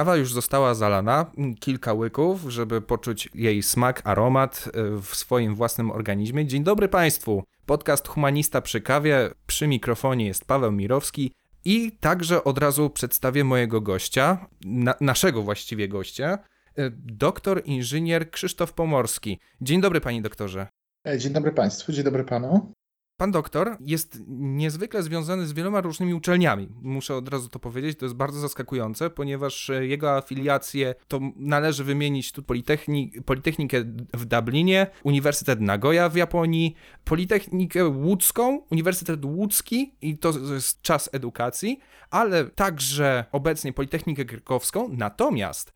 Kawa już została zalana, kilka łyków, żeby poczuć jej smak, aromat e, w swoim własnym organizmie. Dzień dobry Państwu. Podcast Humanista przy kawie. Przy mikrofonie jest Paweł Mirowski i także od razu przedstawię mojego gościa, na, naszego właściwie gościa, e, doktor inżynier Krzysztof Pomorski. Dzień dobry Panie doktorze. E, dzień dobry Państwu, dzień dobry Panu. Pan doktor jest niezwykle związany z wieloma różnymi uczelniami. Muszę od razu to powiedzieć, to jest bardzo zaskakujące, ponieważ e, jego afiliacje to należy wymienić tu Politechnik, Politechnikę w Dublinie, Uniwersytet Nagoya w Japonii, Politechnikę Łódzką, Uniwersytet Łódzki i to jest czas edukacji, ale także obecnie Politechnikę Krakowską. Natomiast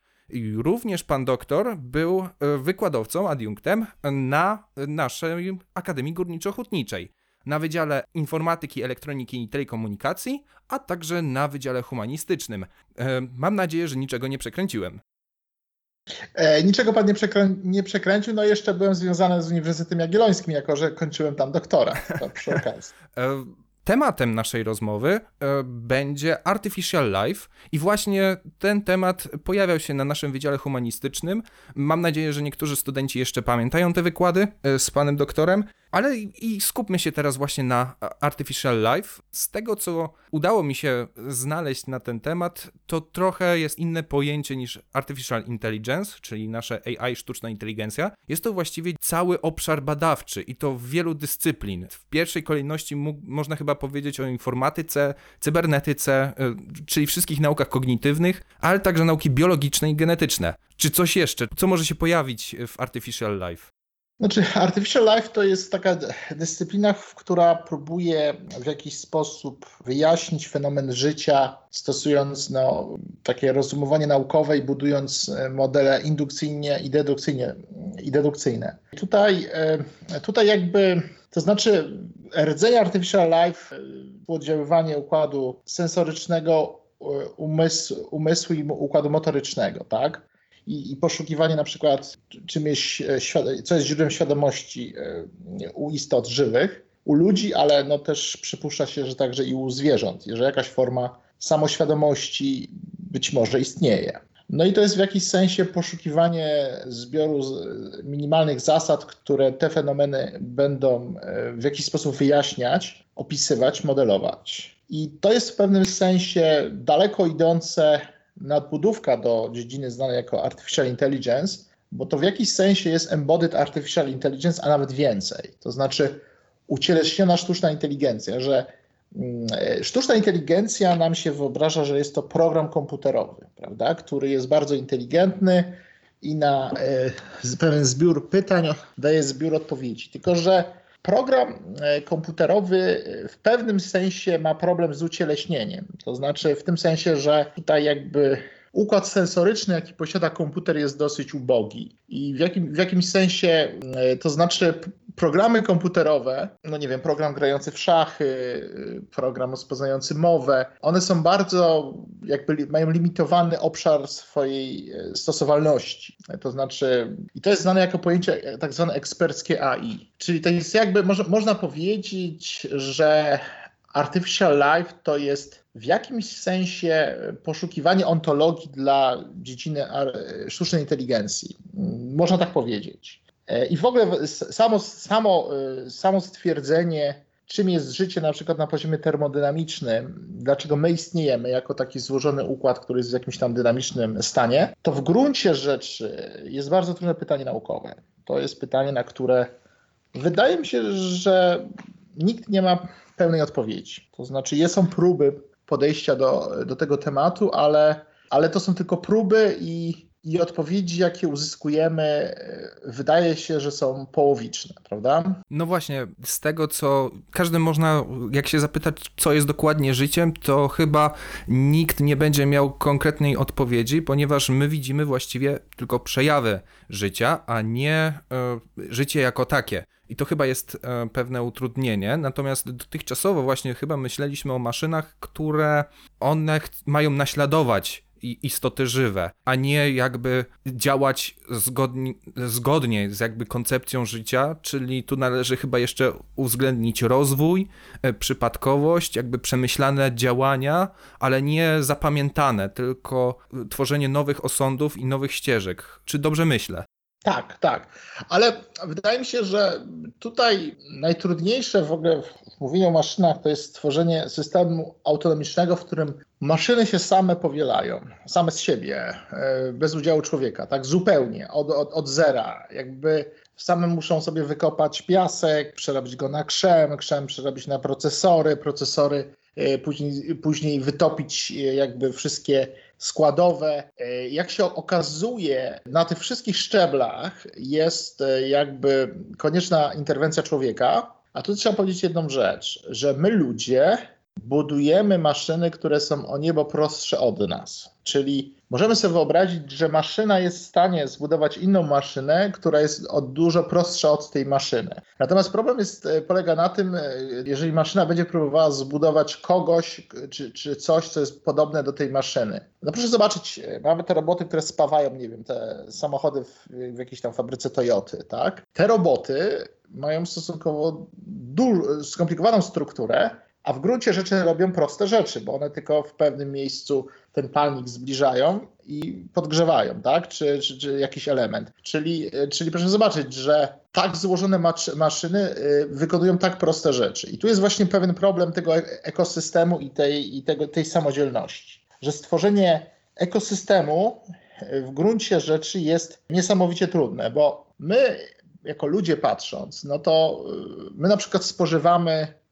również pan doktor był e, wykładowcą, adiunktem na naszej Akademii Górniczo-Hutniczej na Wydziale Informatyki, Elektroniki i Telekomunikacji, a także na Wydziale Humanistycznym. E, mam nadzieję, że niczego nie przekręciłem. E, niczego pan nie, przekrę nie, przekręcił, no jeszcze byłem związany z Uniwersytetem Jagiellońskim, jako że kończyłem tam doktora, to przy okazji. E, Tematem naszej rozmowy e, będzie Artificial Life i właśnie ten temat pojawiał się na naszym Wydziale Humanistycznym. Mam nadzieję, że niektórzy studenci jeszcze pamiętają te wykłady e, z panem doktorem, ale i skupmy się teraz właśnie na Artificial Life. Z tego, co udało mi się znaleźć na ten temat, to trochę jest inne pojęcie niż Artificial Intelligence, czyli nasze AI, sztuczna inteligencja. Jest to właściwie cały obszar badawczy i to w wielu dyscyplin. W pierwszej kolejności można chyba powiedzieć o informatyce, cybernetyce, y, czyli wszystkich naukach kognitywnych, ale także nauki biologiczne i genetyczne. Czy coś jeszcze? Co może się pojawić w Artificial Life? Znaczy, Artificial Life to jest taka dyscyplina, która próbuje w jakiś sposób wyjaśnić fenomen życia, stosując no, takie rozumowanie naukowe i budując e, modele indukcyjnie i dedukcyjnie, i dedukcyjne. Tutaj, e, tutaj jakby, to znaczy rdzenie Artificial Life, e, oddziaływanie układu sensorycznego, umysłu, umysłu i układu motorycznego, tak? I, i poszukiwanie na przykład, czym jest, co jest źródłem świadomości e, u istot żywych, u ludzi, ale no też przypuszcza się, że także i u zwierząt, że jakaś forma samoświadomości być może istnieje. No i to jest w jakiś sensie poszukiwanie zbioru minimalnych zasad, które te fenomeny będą e, w jakiś sposób wyjaśniać, opisywać, modelować. I to jest w pewnym sensie daleko idące nadbudówka do dziedziny znanej jako Artificial Intelligence, bo to w jakiś sensie jest embodied Artificial Intelligence, a nawet więcej. To znaczy ucieleśniona sztuczna inteligencja, że mm, sztuczna inteligencja nam się wyobraża, że jest to program komputerowy, prawda, który jest bardzo inteligentny i na e, pewien zbiór pytań daje zbiór odpowiedzi. Tylko, że Program e, komputerowy w pewnym sensie ma problem z ucieleśnieniem. To znaczy w tym sensie, że tutaj jakby układ sensoryczny, jaki posiada komputer, jest dosyć ubogi. I w, jakim, w jakimś sensie, e, to znaczy programy komputerowe, no nie wiem, program grający w szachy, program rozpoznający mowę, one są bardzo, jakby mają limitowany obszar swojej e, stosowalności. To znaczy, i to jest znane jako pojęcie tak zwane eksperckie AI. Czyli to jest jakby, można powiedzieć, że Artificial Life to jest w jakimś sensie poszukiwanie ontologii dla dziedziny sztucznej inteligencji. Można tak powiedzieć. E, I w ogóle samo, samo, e, samo stwierdzenie, czym jest życie na przykład na poziomie termodynamicznym, dlaczego my istniejemy jako taki złożony układ, który jest w jakimś tam dynamicznym stanie, to w gruncie rzeczy jest bardzo trudne pytanie naukowe. To jest pytanie, na które wydaje mi się, że nikt nie ma pełnej odpowiedzi. To znaczy, są próby podejścia do, do tego tematu, ale, ale to są tylko próby i i odpowiedzi, jakie uzyskujemy, e, wydaje się, że są połowiczne, prawda? No właśnie, z tego co każdy można, jak się zapytać, co jest dokładnie życiem, to chyba nikt nie będzie miał konkretnej odpowiedzi, ponieważ my widzimy właściwie tylko przejawy życia, a nie e, życie jako takie. I to chyba jest e, pewne utrudnienie. Natomiast dotychczasowo właśnie chyba myśleliśmy o maszynach, które one mają naśladować istoty żywe, a nie jakby działać zgodni, zgodnie z jakby koncepcją życia, czyli tu należy chyba jeszcze uwzględnić rozwój, e, przypadkowość, jakby przemyślane działania, ale nie zapamiętane, tylko tworzenie nowych osądów i nowych ścieżek. Czy dobrze myślę? Tak, tak. Ale wydaje mi się, że tutaj najtrudniejsze w ogóle w mówieniu o maszynach to jest stworzenie systemu autonomicznego, w którym maszyny się same powielają, same z siebie, e, bez udziału człowieka, tak zupełnie, od, od, od zera. Jakby same muszą sobie wykopać piasek, przerobić go na krzem, krzem przerobić na procesory, procesory e, później, później wytopić e, jakby wszystkie składowe. Jak się okazuje, na tych wszystkich szczeblach jest jakby konieczna interwencja człowieka. A tu trzeba powiedzieć jedną rzecz, że my ludzie budujemy maszyny, które są o niebo prostsze od nas. Czyli możemy sobie wyobrazić, że maszyna jest w stanie zbudować inną maszynę, która jest o dużo prostsza od tej maszyny. Natomiast problem jest, e, polega na tym, e, jeżeli maszyna będzie próbowała zbudować kogoś czy, czy coś, co jest podobne do tej maszyny. No proszę zobaczyć, e, mamy te roboty, które spawają, nie wiem, te samochody w, w jakiejś tam fabryce Toyoty, tak? Te roboty mają stosunkowo skomplikowaną strukturę, a w gruncie rzeczy robią proste rzeczy, bo one tylko w pewnym miejscu ten palnik zbliżają i podgrzewają, tak? Czy, czy, czy jakiś element. Czyli, czyli proszę zobaczyć, że tak złożone maszyny y, wykonują tak proste rzeczy. I tu jest właśnie pewien problem tego e-, ekosystemu i tej, i tego, tej samodzielności. Że stworzenie ekosystemu y, w gruncie rzeczy jest niesamowicie trudne, bo my jako ludzie patrząc, no to y, my na przykład spożywamy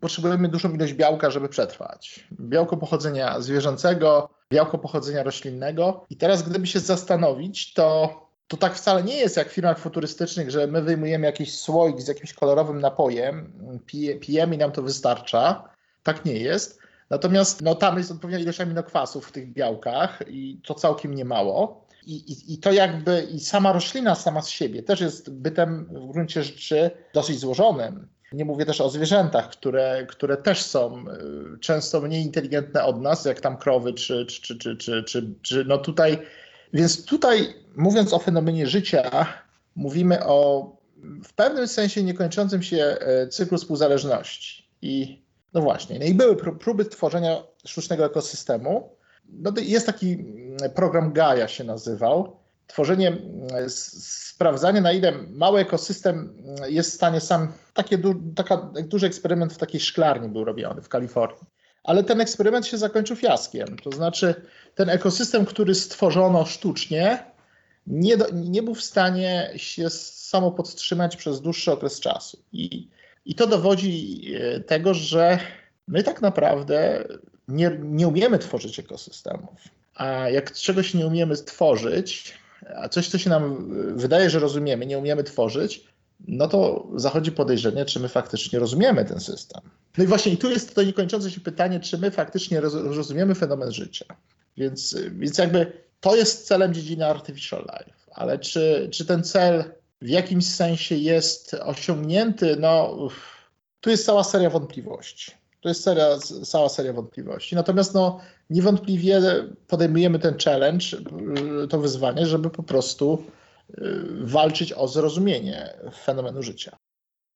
potrzebujemy dużą ilość białka, żeby przetrwać. Białko pochodzenia zwierzęcego, białko pochodzenia roślinnego. I teraz, gdyby się zastanowić, to, to tak wcale nie jest jak w firmach futurystycznych, że my wyjmujemy jakiś słoik z jakimś kolorowym napojem, pije, pijemy i nam to wystarcza. Tak nie jest. Natomiast no, tam jest odpowiednia ilość aminokwasów w tych białkach i to całkiem niemało. I, i, I to jakby i sama roślina sama z siebie też jest bytem w gruncie rzeczy dosyć złożonym. Nie mówię też o zwierzętach, które, które też są y, często mniej inteligentne od nas, jak tam krowy, czy, czy, czy, czy, czy, czy no tutaj. Więc tutaj, mówiąc o fenomenie życia, mówimy o w pewnym sensie niekończącym się e, cyklu współzależności. I no właśnie, no i były próby tworzenia sztucznego ekosystemu. No jest taki mm, program Gaia się nazywał, tworzenie, sprawdzanie na ile mały ekosystem jest w stanie sam, takie du, taka, duży eksperyment w takiej szklarni był robiony w Kalifornii. Ale ten eksperyment się zakończył fiaskiem. To znaczy, ten ekosystem, który stworzono sztucznie, nie, do, nie był w stanie się samo podtrzymać przez dłuższy okres czasu. I, I to dowodzi e, tego, że my tak naprawdę nie, nie umiemy tworzyć ekosystemów. A jak czegoś nie umiemy stworzyć, a coś, co się nam wydaje, że rozumiemy, nie umiemy tworzyć, no to zachodzi podejrzenie, czy my faktycznie rozumiemy ten system. No i właśnie i tu jest to niekończące się pytanie, czy my faktycznie rozumiemy fenomen życia. Więc, więc jakby to jest celem dziedziny Artificial Life, ale czy, czy ten cel w jakimś sensie jest osiągnięty, no tu jest cała seria wątpliwości. To jest seria, cała seria wątpliwości. Natomiast no, niewątpliwie podejmujemy ten challenge, y, to wyzwanie, żeby po prostu y, walczyć o zrozumienie fenomenu życia.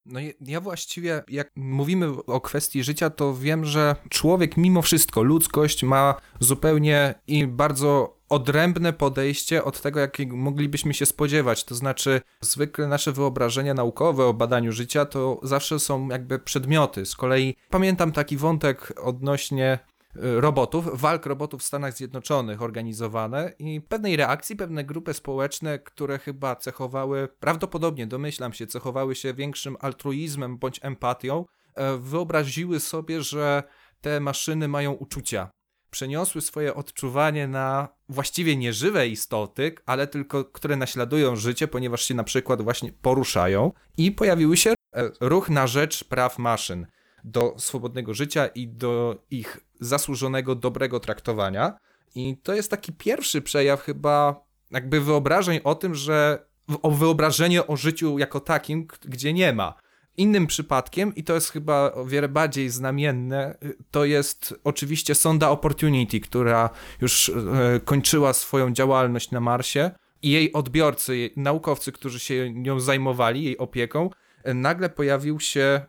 No ja właściwie, jak mówimy o kwestii życia, to wiem, że człowiek mimo wszystko, ludzkość ma zupełnie i bardzo odrębne podejście od tego, jakiego moglibyśmy się spodziewać. To znaczy, zwykle nasze wyobrażenia naukowe o badaniu życia to zawsze są jakby przedmioty. Z kolei pamiętam taki wątek odnośnie robotów, walk robotów w Stanach Zjednoczonych organizowane i pewnej reakcji, pewne grupy społeczne, które chyba cechowały, prawdopodobnie domyślam się, cechowały się większym altruizmem bądź empatią, e, wyobraziły sobie, że te maszyny mają uczucia. Przeniosły swoje odczuwanie na właściwie nieżywe istoty, ale tylko które naśladują życie, ponieważ się na przykład właśnie poruszają i pojawiły się e, ruch na rzecz praw maszyn do swobodnego życia i do ich zasłużonego, dobrego traktowania. I to jest taki pierwszy przejaw chyba jakby wyobrażeń o tym, że o wyobrażenie o życiu jako takim, gdzie nie ma. Innym przypadkiem, i to jest chyba o wiele bardziej znamienne, to jest oczywiście sonda Opportunity, która już e, kończyła swoją działalność na Marsie i jej odbiorcy, jej, naukowcy, którzy się nią zajmowali, jej opieką, nagle pojawił się,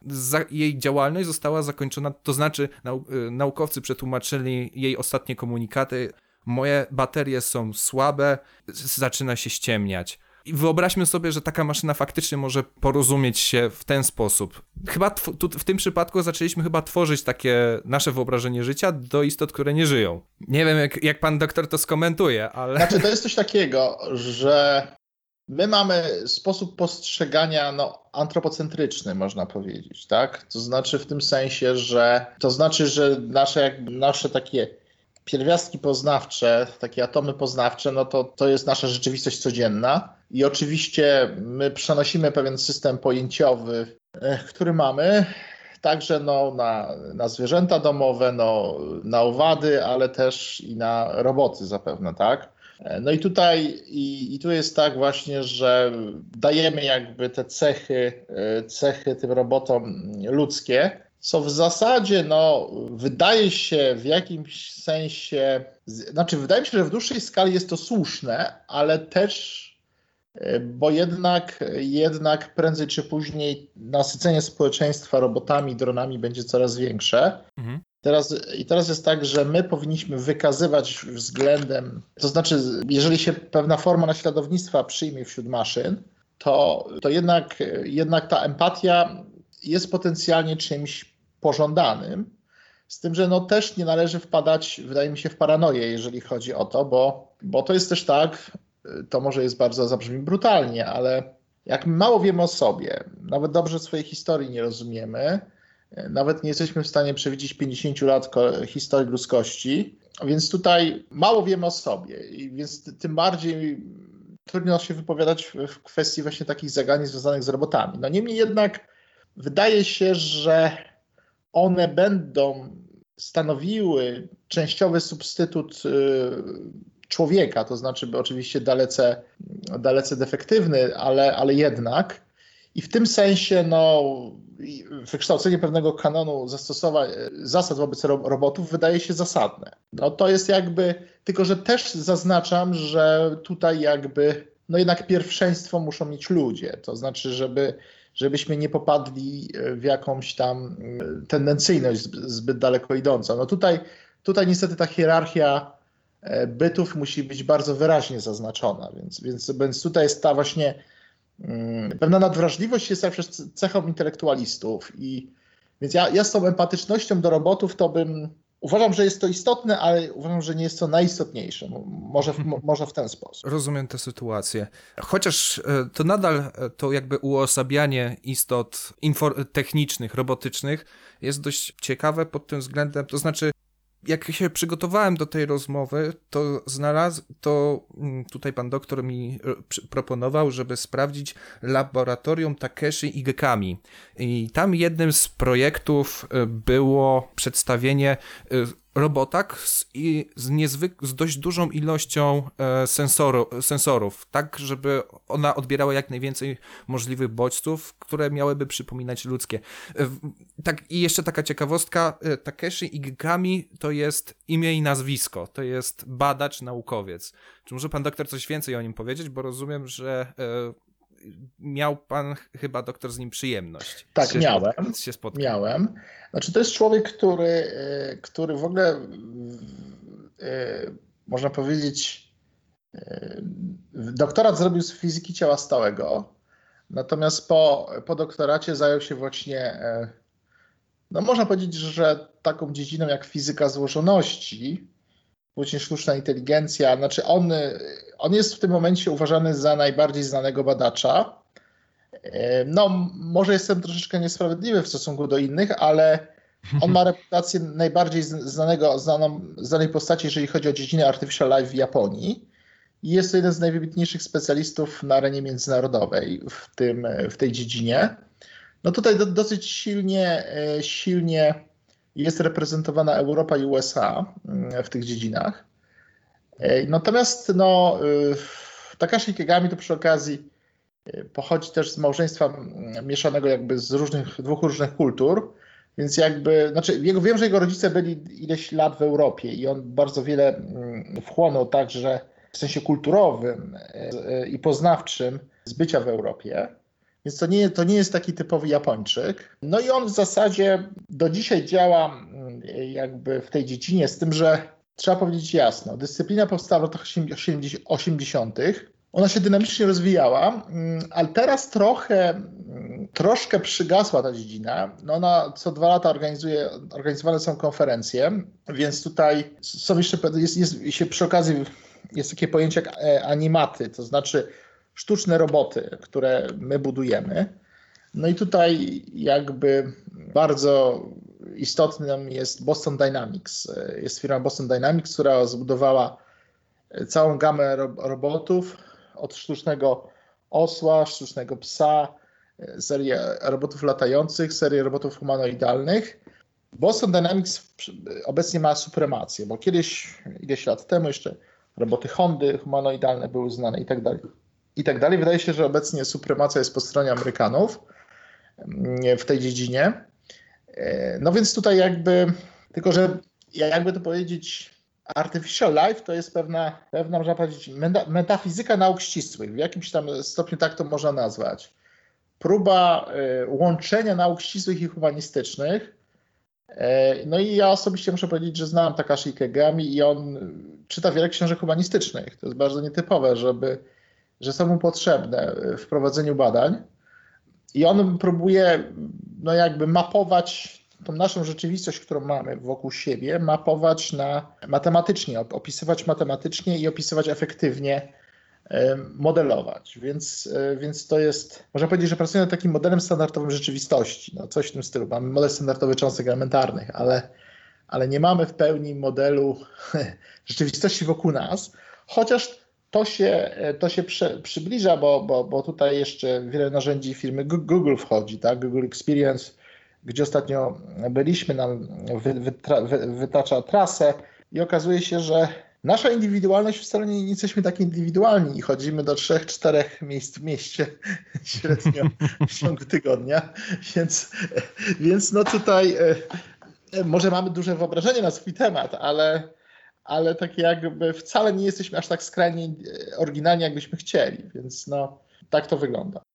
jej działalność została zakończona, to znaczy nau, e, naukowcy przetłumaczyli jej ostatnie komunikaty, moje baterie są słabe, zaczyna się ściemniać. I wyobraźmy sobie, że taka maszyna faktycznie może porozumieć się w ten sposób. Chyba tu, w tym przypadku zaczęliśmy chyba tworzyć takie nasze wyobrażenie życia do istot, które nie żyją. Nie wiem, jak, jak pan doktor to skomentuje, ale. Znaczy, to jest coś takiego, że my mamy sposób postrzegania no, antropocentryczny, można powiedzieć, tak? To znaczy w tym sensie, że to znaczy, że nasze, nasze takie pierwiastki poznawcze, takie atomy poznawcze, no to, to jest nasza rzeczywistość codzienna. I oczywiście my przenosimy pewien system pojęciowy, e, który mamy, także no, na, na zwierzęta domowe, no, na owady, ale też i na roboty zapewne, tak? No i tutaj i, i tu jest tak właśnie, że dajemy jakby te cechy, e, cechy tym robotom ludzkie, co w zasadzie, no, wydaje się w jakimś sensie, znaczy, wydaje mi się, że w dłuższej skali jest to słuszne, ale też, e, bo jednak, jednak prędzej czy później nasycenie społeczeństwa robotami, dronami będzie coraz większe. Mhm. Teraz, I teraz jest tak, że my powinniśmy wykazywać względem, to znaczy, jeżeli się pewna forma naśladownictwa przyjmie wśród maszyn, to, to jednak, jednak ta empatia jest potencjalnie czymś pożądanym. Z tym, że no też nie należy wpadać, wydaje mi się, w paranoję, jeżeli chodzi o to, bo, bo to jest też tak, to może jest bardzo zabrzmi brutalnie, ale jak mało wiemy o sobie, nawet dobrze swojej historii nie rozumiemy, nawet nie jesteśmy w stanie przewidzieć 50 lat historii ludzkości, więc tutaj mało wiemy o sobie, więc tym bardziej trudno się wypowiadać w kwestii właśnie takich zagadnień związanych z robotami. No niemniej jednak wydaje się, że one będą stanowiły częściowy substytut y, człowieka, to znaczy oczywiście dalece, dalece defektywny, ale, ale jednak. I w tym sensie no, wykształcenie pewnego kanonu zastosowań, zasad wobec robotów wydaje się zasadne. No to jest jakby, tylko że też zaznaczam, że tutaj jakby, no jednak pierwszeństwo muszą mieć ludzie, to znaczy, żeby żebyśmy nie popadli w jakąś tam e, tendencyjność zbyt daleko idącą. No tutaj, tutaj niestety ta hierarchia e, bytów musi być bardzo wyraźnie zaznaczona, więc, więc, więc tutaj jest ta właśnie pewna nadwrażliwość jest zawsze cechą intelektualistów i więc ja, ja z tą empatycznością do robotów to bym Uważam, że jest to istotne, ale uważam, że nie jest to najistotniejsze. Może w, może w ten sposób. Rozumiem tę sytuację. Chociaż e, to nadal e, to jakby uosabianie istot technicznych, robotycznych jest dość ciekawe pod tym względem. To znaczy, jak się przygotowałem do tej rozmowy, to znalazł, to mm, tutaj pan doktor mi e, proponował, żeby sprawdzić laboratorium Takeshi Igekami. I tam jednym z projektów e, było przedstawienie e, robotak z, i, z, niezwyk- z dość dużą ilością e, sensoru, sensorów, tak żeby ona odbierała jak najwięcej możliwych bodźców, które miałyby przypominać ludzkie. E, tak, I jeszcze taka ciekawostka, e, Takeshi Igami to jest imię i nazwisko, to jest badacz, naukowiec. Czy może pan doktor coś więcej o nim powiedzieć, bo rozumiem, że e, miał pan chyba doktor z nim przyjemność. Tak, się miałem. Się spotkać. Miałem. Znaczy, to jest człowiek, który, e, który w ogóle e, można powiedzieć, e, doktorat zrobił z fizyki ciała stałego. Natomiast po, po doktoracie zajął się właśnie, no można powiedzieć, że taką dziedziną jak fizyka złożoności, później sztuczna inteligencja. Znaczy on, on jest w tym momencie uważany za najbardziej znanego badacza. No, może jestem troszeczkę niesprawiedliwy w stosunku do innych, ale On ma reputację najbardziej znanego, znaną, znanej postaci, jeżeli chodzi o dziedzinę Artificial Life w Japonii. I jest to jeden z najwybitniejszych specjalistów na arenie międzynarodowej w, tym, w tej dziedzinie. No tutaj do, dosyć silnie, e, silnie jest reprezentowana Europa i USA mm, w tych dziedzinach. Natomiast no, e, Takashi Kegami to przy okazji pochodzi też z małżeństwa mm, mieszanego jakby z różnych, dwóch różnych kultur, więc jakby, znaczy jego, wiem, że jego rodzice byli ileś lat w Europie i on bardzo wiele mm, wchłonął także w sensie kulturowym i poznawczym z bycia w Europie. Więc to nie, to nie jest taki typowy Japończyk. No i on w zasadzie do dzisiaj działa mm, jakby w tej dziedzinie, z tym, że trzeba powiedzieć jasno, dyscyplina powstała w latach 80. Ona się dynamicznie rozwijała, mm, ale teraz trochę, mm, troszkę przygasła ta dziedzina. No ona co dwa lata organizuje, organizowane są konferencje, więc tutaj są jeszcze, jest, jest się przy okazji jest takie pojęcie jak e, animaty, to znaczy sztuczne roboty, które my budujemy. No i tutaj jakby bardzo istotnym jest Boston Dynamics. Jest firma Boston Dynamics, która zbudowała całą gamę robotów od sztucznego osła, sztucznego psa, serię robotów latających, serię robotów humanoidalnych. Boston Dynamics obecnie ma supremację, bo kiedyś, ileś lat temu jeszcze roboty Hondy humanoidalne były znane i tak i tak dalej. Wydaje się, że obecnie supremacja jest po stronie Amerykanów mm, w tej dziedzinie. E, no więc tutaj jakby, tylko że jakby to powiedzieć, artificial life to jest pewna, pewna można powiedzieć, metafizyka nauk ścisłych. W jakimś tam stopniu tak to można nazwać. Próba e, łączenia nauk ścisłych i humanistycznych. E, no i ja osobiście muszę powiedzieć, że znam Takashi Kegami i on czyta wiele książek humanistycznych. To jest bardzo nietypowe, żeby że są mu potrzebne w prowadzeniu badań i on próbuje no jakby mapować tą naszą rzeczywistość, którą mamy wokół siebie, mapować na matematycznie, opisywać matematycznie i opisywać efektywnie, modelować. Więc, e, więc to jest, można powiedzieć, że pracujemy nad takim modelem standardowym rzeczywistości. No coś w tym stylu. Mamy model standardowy cząstek elementarnych, ale, ale nie mamy w pełni modelu rzeczywistości wokół nas, chociaż to się, to się przy, przybliża, bo, bo, bo tutaj jeszcze wiele narzędzi firmy Google wchodzi, tak? Google Experience, gdzie ostatnio byliśmy, nam wy, wy, wytacza trasę i okazuje się, że nasza indywidualność wcale nie, nie jesteśmy tak indywidualni i chodzimy do trzech, czterech miejsc w mieście średnio w ciągu tygodnia, więc, więc no tutaj e, może mamy duże wyobrażenie na swój temat, ale ale tak jakby wcale nie jesteśmy aż tak skrajnie e, oryginalni, jakbyśmy chcieli, więc no, tak to wygląda.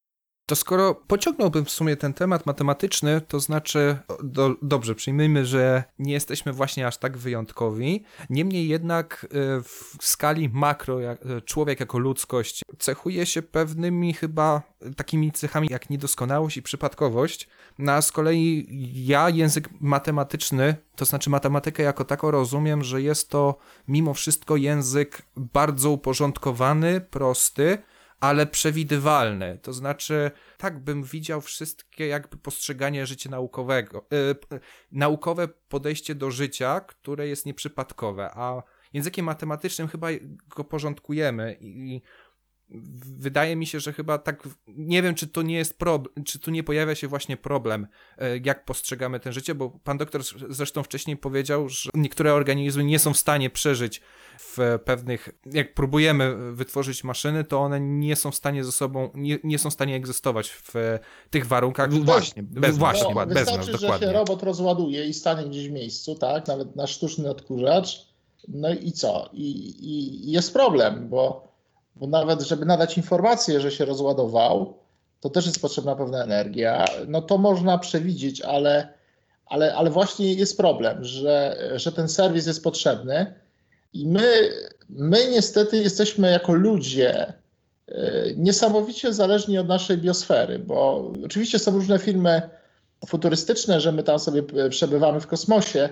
To skoro pociągnąłbym w sumie ten temat matematyczny, to znaczy, do, dobrze, przyjmijmy, że nie jesteśmy właśnie aż tak wyjątkowi. Niemniej jednak e, w skali makro, e, człowiek jako ludzkość cechuje się pewnymi chyba takimi cechami jak niedoskonałość i przypadkowość. No a z kolei ja język matematyczny, to znaczy matematykę jako tako rozumiem, że jest to mimo wszystko język bardzo uporządkowany, prosty, ale przewidywalne. To znaczy, tak bym widział wszystkie jakby postrzeganie życia naukowego, yy, naukowe podejście do życia, które jest nieprzypadkowe, a językiem matematycznym chyba go porządkujemy i wydaje mi się, że chyba tak, nie wiem, czy to nie jest problem, czy tu nie pojawia się właśnie problem, e, jak postrzegamy ten życie, bo pan doktor zresztą wcześniej powiedział, że niektóre organizmy nie są w stanie przeżyć w pewnych, jak próbujemy wytworzyć maszyny, to one nie są w stanie ze sobą, nie, nie są w stanie egzystować w tych warunkach. Właśnie, bez, właśnie, no, bez nas, dokładnie. że się robot rozładuje i stanie gdzieś w miejscu, tak, nawet na sztuczny odkurzacz, no i co? I, i jest problem, bo bo nawet, żeby nadać informację, że się rozładował, to też jest potrzebna pewna energia. No to można przewidzieć, ale, ale, ale właśnie jest problem, że, że ten serwis jest potrzebny i my, my niestety jesteśmy jako ludzie e, niesamowicie zależni od naszej biosfery, bo oczywiście są różne filmy futurystyczne, że my tam sobie przebywamy w kosmosie,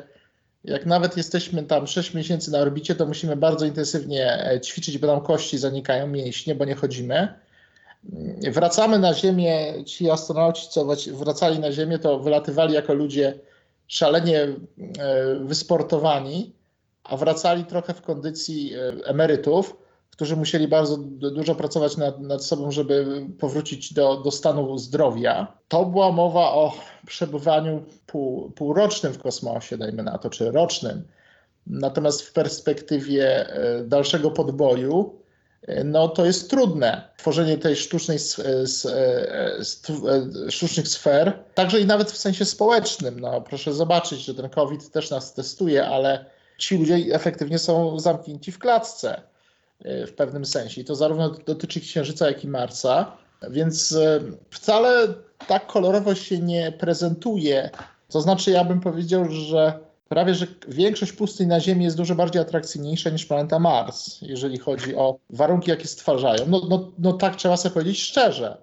jak nawet jesteśmy tam 6 miesięcy na orbicie, to musimy bardzo intensywnie e, ćwiczyć, bo nam kości zanikają, mięśnie, bo nie chodzimy. Mm, wracamy na Ziemię, ci astronauci, co wracali na Ziemię, to wylatywali jako ludzie szalenie e, wysportowani, a wracali trochę w kondycji e, emerytów, którzy musieli bardzo dużo pracować nad, nad sobą, żeby powrócić do, do stanu zdrowia. To była mowa o przebywaniu pół, półrocznym w kosmosie, dajmy na to, czy rocznym. Natomiast w perspektywie e, dalszego podboju, no to jest trudne. Tworzenie tej sztucznej, sztucznych sfer, także i nawet w sensie społecznym. No, proszę zobaczyć, że ten COVID też nas testuje, ale ci ludzie efektywnie są zamknięci w klatce e, w pewnym sensie. I to zarówno dotyczy Księżyca, jak i Marsa. Więc e, wcale tak kolorowo się nie prezentuje. To znaczy, ja bym powiedział, że prawie że większość pustyń na Ziemi jest dużo bardziej atrakcyjniejsza niż planeta Mars, jeżeli chodzi o warunki, jakie stwarzają. No, no, no tak trzeba sobie powiedzieć szczerze,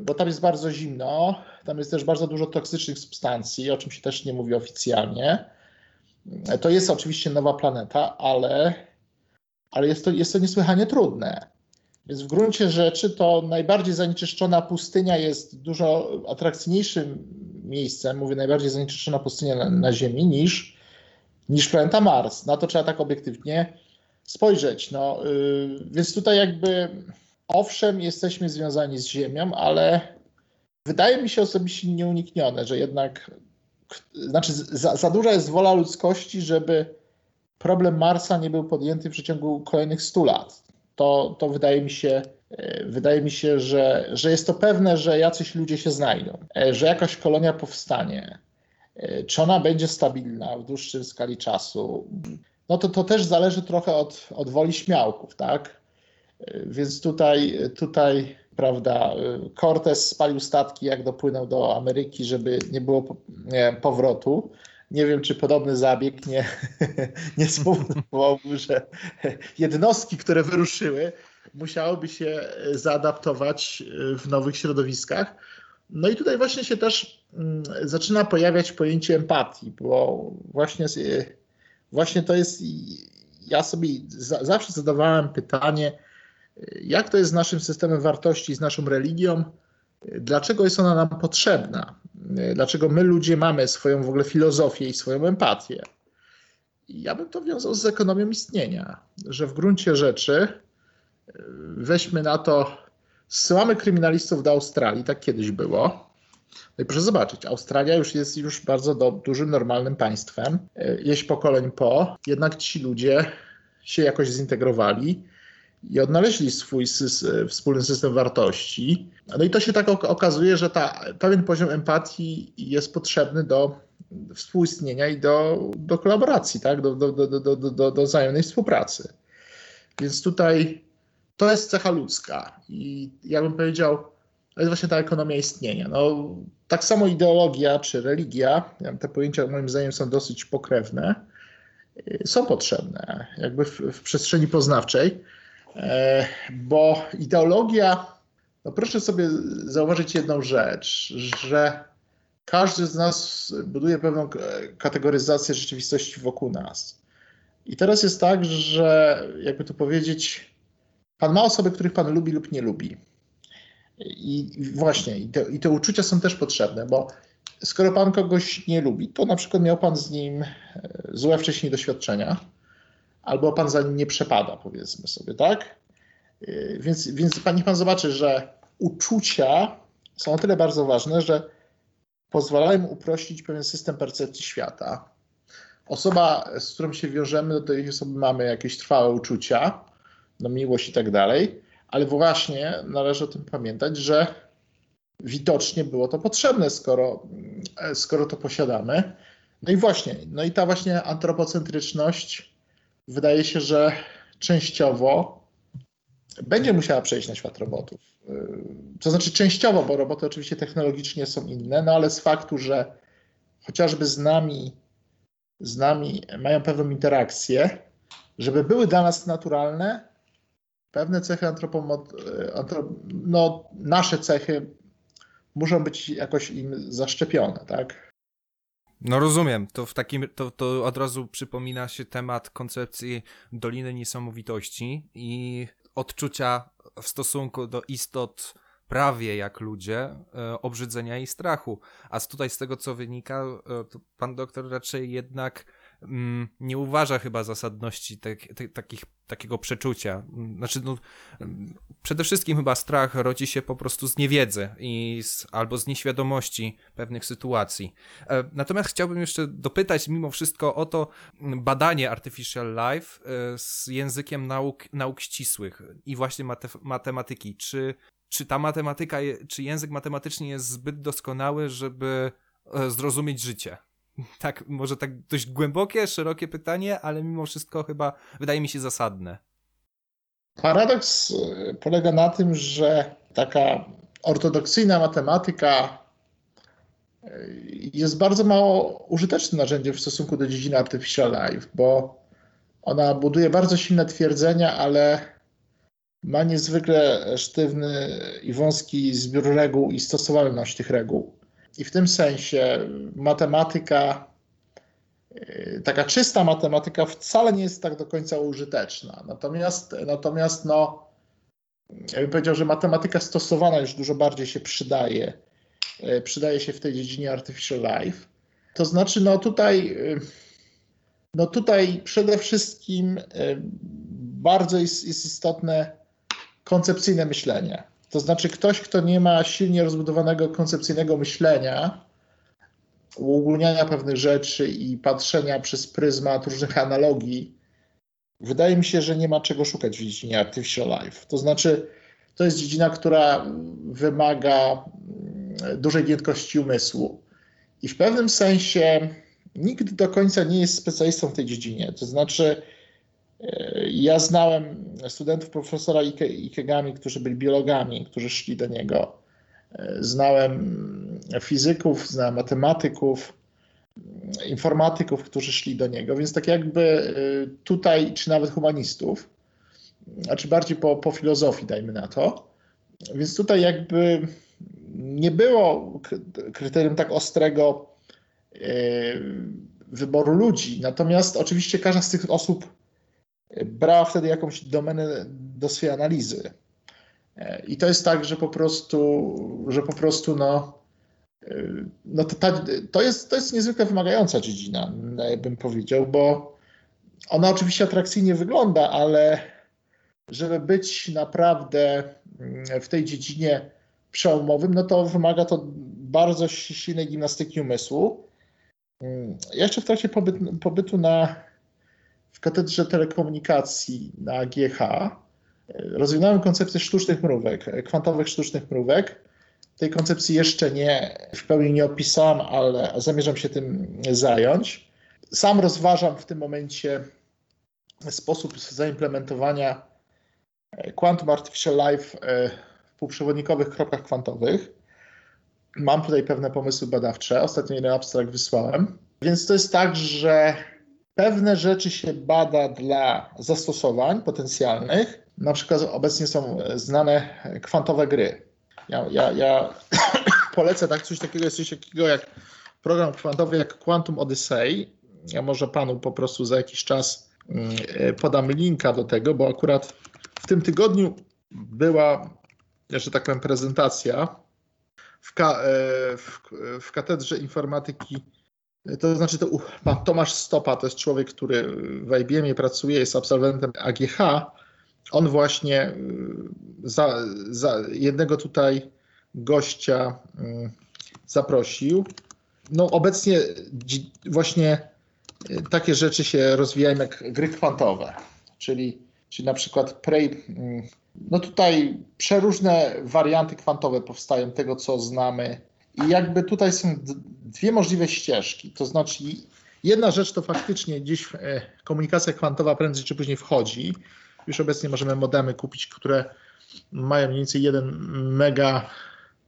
bo tam jest bardzo zimno, tam jest też bardzo dużo toksycznych substancji, o czym się też nie mówi oficjalnie. To jest oczywiście nowa planeta, ale, ale jest, to, jest to niesłychanie trudne. Więc w gruncie rzeczy to najbardziej zanieczyszczona pustynia jest dużo atrakcyjniejszym miejscem, mówię najbardziej zanieczyszczona pustynia na, na Ziemi niż, niż planeta Mars. Na to trzeba tak obiektywnie spojrzeć. No, yy, więc tutaj jakby owszem, jesteśmy związani z Ziemią, ale wydaje mi się osobiście nieuniknione, że jednak znaczy za, za duża jest wola ludzkości, żeby problem Marsa nie był podjęty w przeciągu kolejnych 100 lat. To, to wydaje mi się, e, wydaje mi się że, że jest to pewne, że jacyś ludzie się znajdą, e, że jakaś kolonia powstanie. E, czy ona będzie stabilna w dłuższym skali czasu? No to, to też zależy trochę od, od woli śmiałków, tak? Więc tutaj, tutaj prawda, Cortez spalił statki, jak dopłynął do Ameryki, żeby nie było powrotu. Nie wiem, czy podobny zabieg nie, nie spowodowałby, że jednostki, które wyruszyły, musiałyby się zaadaptować w nowych środowiskach. No i tutaj właśnie się też mm, zaczyna pojawiać pojęcie empatii, bo właśnie, właśnie to jest. Ja sobie zawsze zadawałem pytanie, jak to jest z naszym systemem wartości, z naszą religią, dlaczego jest ona nam potrzebna, dlaczego my ludzie mamy swoją w ogóle filozofię i swoją empatię. Ja bym to wiązał z ekonomią istnienia, że w gruncie rzeczy weźmy na to, zsyłamy kryminalistów do Australii, tak kiedyś było. No i proszę zobaczyć, Australia już jest już bardzo do, dużym, normalnym państwem. Jeść pokoleń po, jednak ci ludzie się jakoś zintegrowali i odnaleźli swój system, wspólny system wartości. No i to się tak okazuje, że ta, pewien poziom empatii jest potrzebny do współistnienia i do, do kolaboracji, tak? do, do, do, do, do, do wzajemnej współpracy. Więc tutaj to jest cecha ludzka i ja bym powiedział, to jest właśnie ta ekonomia istnienia. No, tak samo ideologia czy religia, te pojęcia moim zdaniem są dosyć pokrewne, są potrzebne jakby w, w przestrzeni poznawczej. E, bo ideologia, no proszę sobie zauważyć jedną rzecz, że każdy z nas buduje pewną kategoryzację rzeczywistości wokół nas. I teraz jest tak, że jakby to powiedzieć, pan ma osoby, których pan lubi lub nie lubi. I właśnie, i te, i te uczucia są też potrzebne, bo skoro pan kogoś nie lubi, to na przykład miał pan z nim e, złe wcześniej doświadczenia albo pan za nim nie przepada, powiedzmy sobie, tak? Y, więc, więc niech pan zobaczy, że uczucia są o tyle bardzo ważne, że pozwalają uprościć pewien system percepcji świata. Osoba, z którą się wiążemy, do tej osoby mamy jakieś trwałe uczucia, no miłość i tak dalej, ale właśnie należy o tym pamiętać, że widocznie było to potrzebne, skoro, skoro to posiadamy. No i właśnie, no i ta właśnie antropocentryczność wydaje się, że częściowo będzie musiała przejść na świat robotów. To znaczy częściowo, bo roboty oczywiście technologicznie są inne, no ale z faktu, że chociażby z nami, z nami mają pewną interakcję, żeby były dla nas naturalne, pewne cechy antropomod... Antrop... no, nasze cechy muszą być jakoś im zaszczepione, tak? No rozumiem, to w takim, to, to od razu przypomina się temat koncepcji Doliny Niesamowitości i odczucia w stosunku do istot prawie jak ludzie, e, obrzydzenia i strachu. A tutaj z tego, co wynika, e, pan doktor raczej jednak nie uważa chyba zasadności te, takich, takiego przeczucia. Mm, Znaczy, no, mm, przede wszystkim chyba strach rodzi się po prostu z niewiedzy i z, albo z nieświadomości pewnych sytuacji. E, Natomiast chciałbym jeszcze dopytać mimo wszystko o to mm, badanie Artificial Life e, z językiem nauk, nauk ścisłych i właśnie mate, matematyki. Czy, czy ta matematyka, czy język matematyczny jest zbyt doskonały, żeby e, zrozumieć życie? Tak, może tak dość głębokie, szerokie pytanie, ale mimo wszystko chyba wydaje mi się zasadne. Paradoks e, polega na tym, że taka ortodoksyjna matematyka e, jest bardzo mało użytecznym narzędziem w stosunku do dziedziny Artificial Life, bo ona buduje bardzo silne twierdzenia, ale ma niezwykle sztywny i wąski zbiór reguł i stosowalność tych reguł. I w tym sensie matematyka, e, taka czysta matematyka wcale nie jest tak do końca użyteczna. Natomiast, natomiast no, ja bym powiedział, że matematyka stosowana już dużo bardziej się przydaje. e, Przydaje się w tej dziedzinie Artificial Life. To znaczy, no tutaj, e, no tutaj przede wszystkim bardzo jest, jest istotne koncepcyjne myślenie. To znaczy, ktoś, kto nie ma silnie rozbudowanego koncepcyjnego myślenia, uogólniania pewnych rzeczy i patrzenia przez pryzmat różnych analogii, wydaje mi się, że nie ma czego szukać w dziedzinie Artificial Life. To znaczy, to jest dziedzina, która wymaga mm, dużej giętkości umysłu. I w pewnym sensie nikt do końca nie jest specjalistą w tej dziedzinie. To znaczy, e, ja znałem studentów profesora Ike, Ikegami, którzy byli biologami, którzy szli do niego. E, Znałem fizyków, znałem matematyków, informatyków, którzy szli do niego, więc tak jakby y, tutaj, czy nawet humanistów, a czy bardziej po, po filozofii, dajmy na to. Więc tutaj jakby nie było kryterium tak ostrego y, wyboru ludzi. Natomiast oczywiście każda z tych osób brała wtedy jakąś domenę do swojej analizy. I to jest tak, że po prostu, że po prostu no, no to, ta, to, jest, to jest niezwykle wymagająca dziedzina, bym powiedział, bo ona oczywiście atrakcyjnie wygląda, ale żeby być naprawdę w tej dziedzinie przełomowym, no to wymaga to bardzo silnej gimnastyki umysłu. Ja jeszcze w trakcie pobyt, pobytu na, w katedrze telekomunikacji na GH e, rozwinąłem koncepcję sztucznych mrówek, e, kwantowych sztucznych mrówek. Tej koncepcji jeszcze nie w pełni nie opisałem, ale zamierzam się tym zająć. Sam rozważam w tym momencie sposób zaimplementowania e, Quantum Artificial Life w półprzewodnikowych kropkach kwantowych. Mam tutaj pewne pomysły badawcze. Ostatnio jeden abstrakt wysłałem. Więc to jest tak, że pewne rzeczy się bada dla zastosowań potencjalnych. Na przykład obecnie są znane kwantowe gry. Ja, ja, ja polecę tak coś takiego, jest coś takiego jak program kwantowy jak Quantum Odyssey. Ja może panu po prostu za jakiś czas mm, e, podam linka do tego, bo akurat w tym tygodniu była, że tak powiem, prezentacja w, ka, e, w, w katedrze informatyki. To znaczy, to pan Tomasz Stopa to jest człowiek, który w IBM pracuje, jest absolwentem AGH. On właśnie y, za, za jednego tutaj gościa y, zaprosił. No obecnie właśnie y, takie rzeczy się rozwijają jak gry kwantowe, czyli, czyli na przykład Prey. No tutaj przeróżne warianty kwantowe powstają tego, co znamy. I jakby tutaj są dwie możliwe ścieżki. To znaczy, jedna rzecz to faktycznie gdzieś e, komunikacja kwantowa prędzej czy później wchodzi. Już obecnie możemy modemy kupić, które mają mniej więcej 1 mega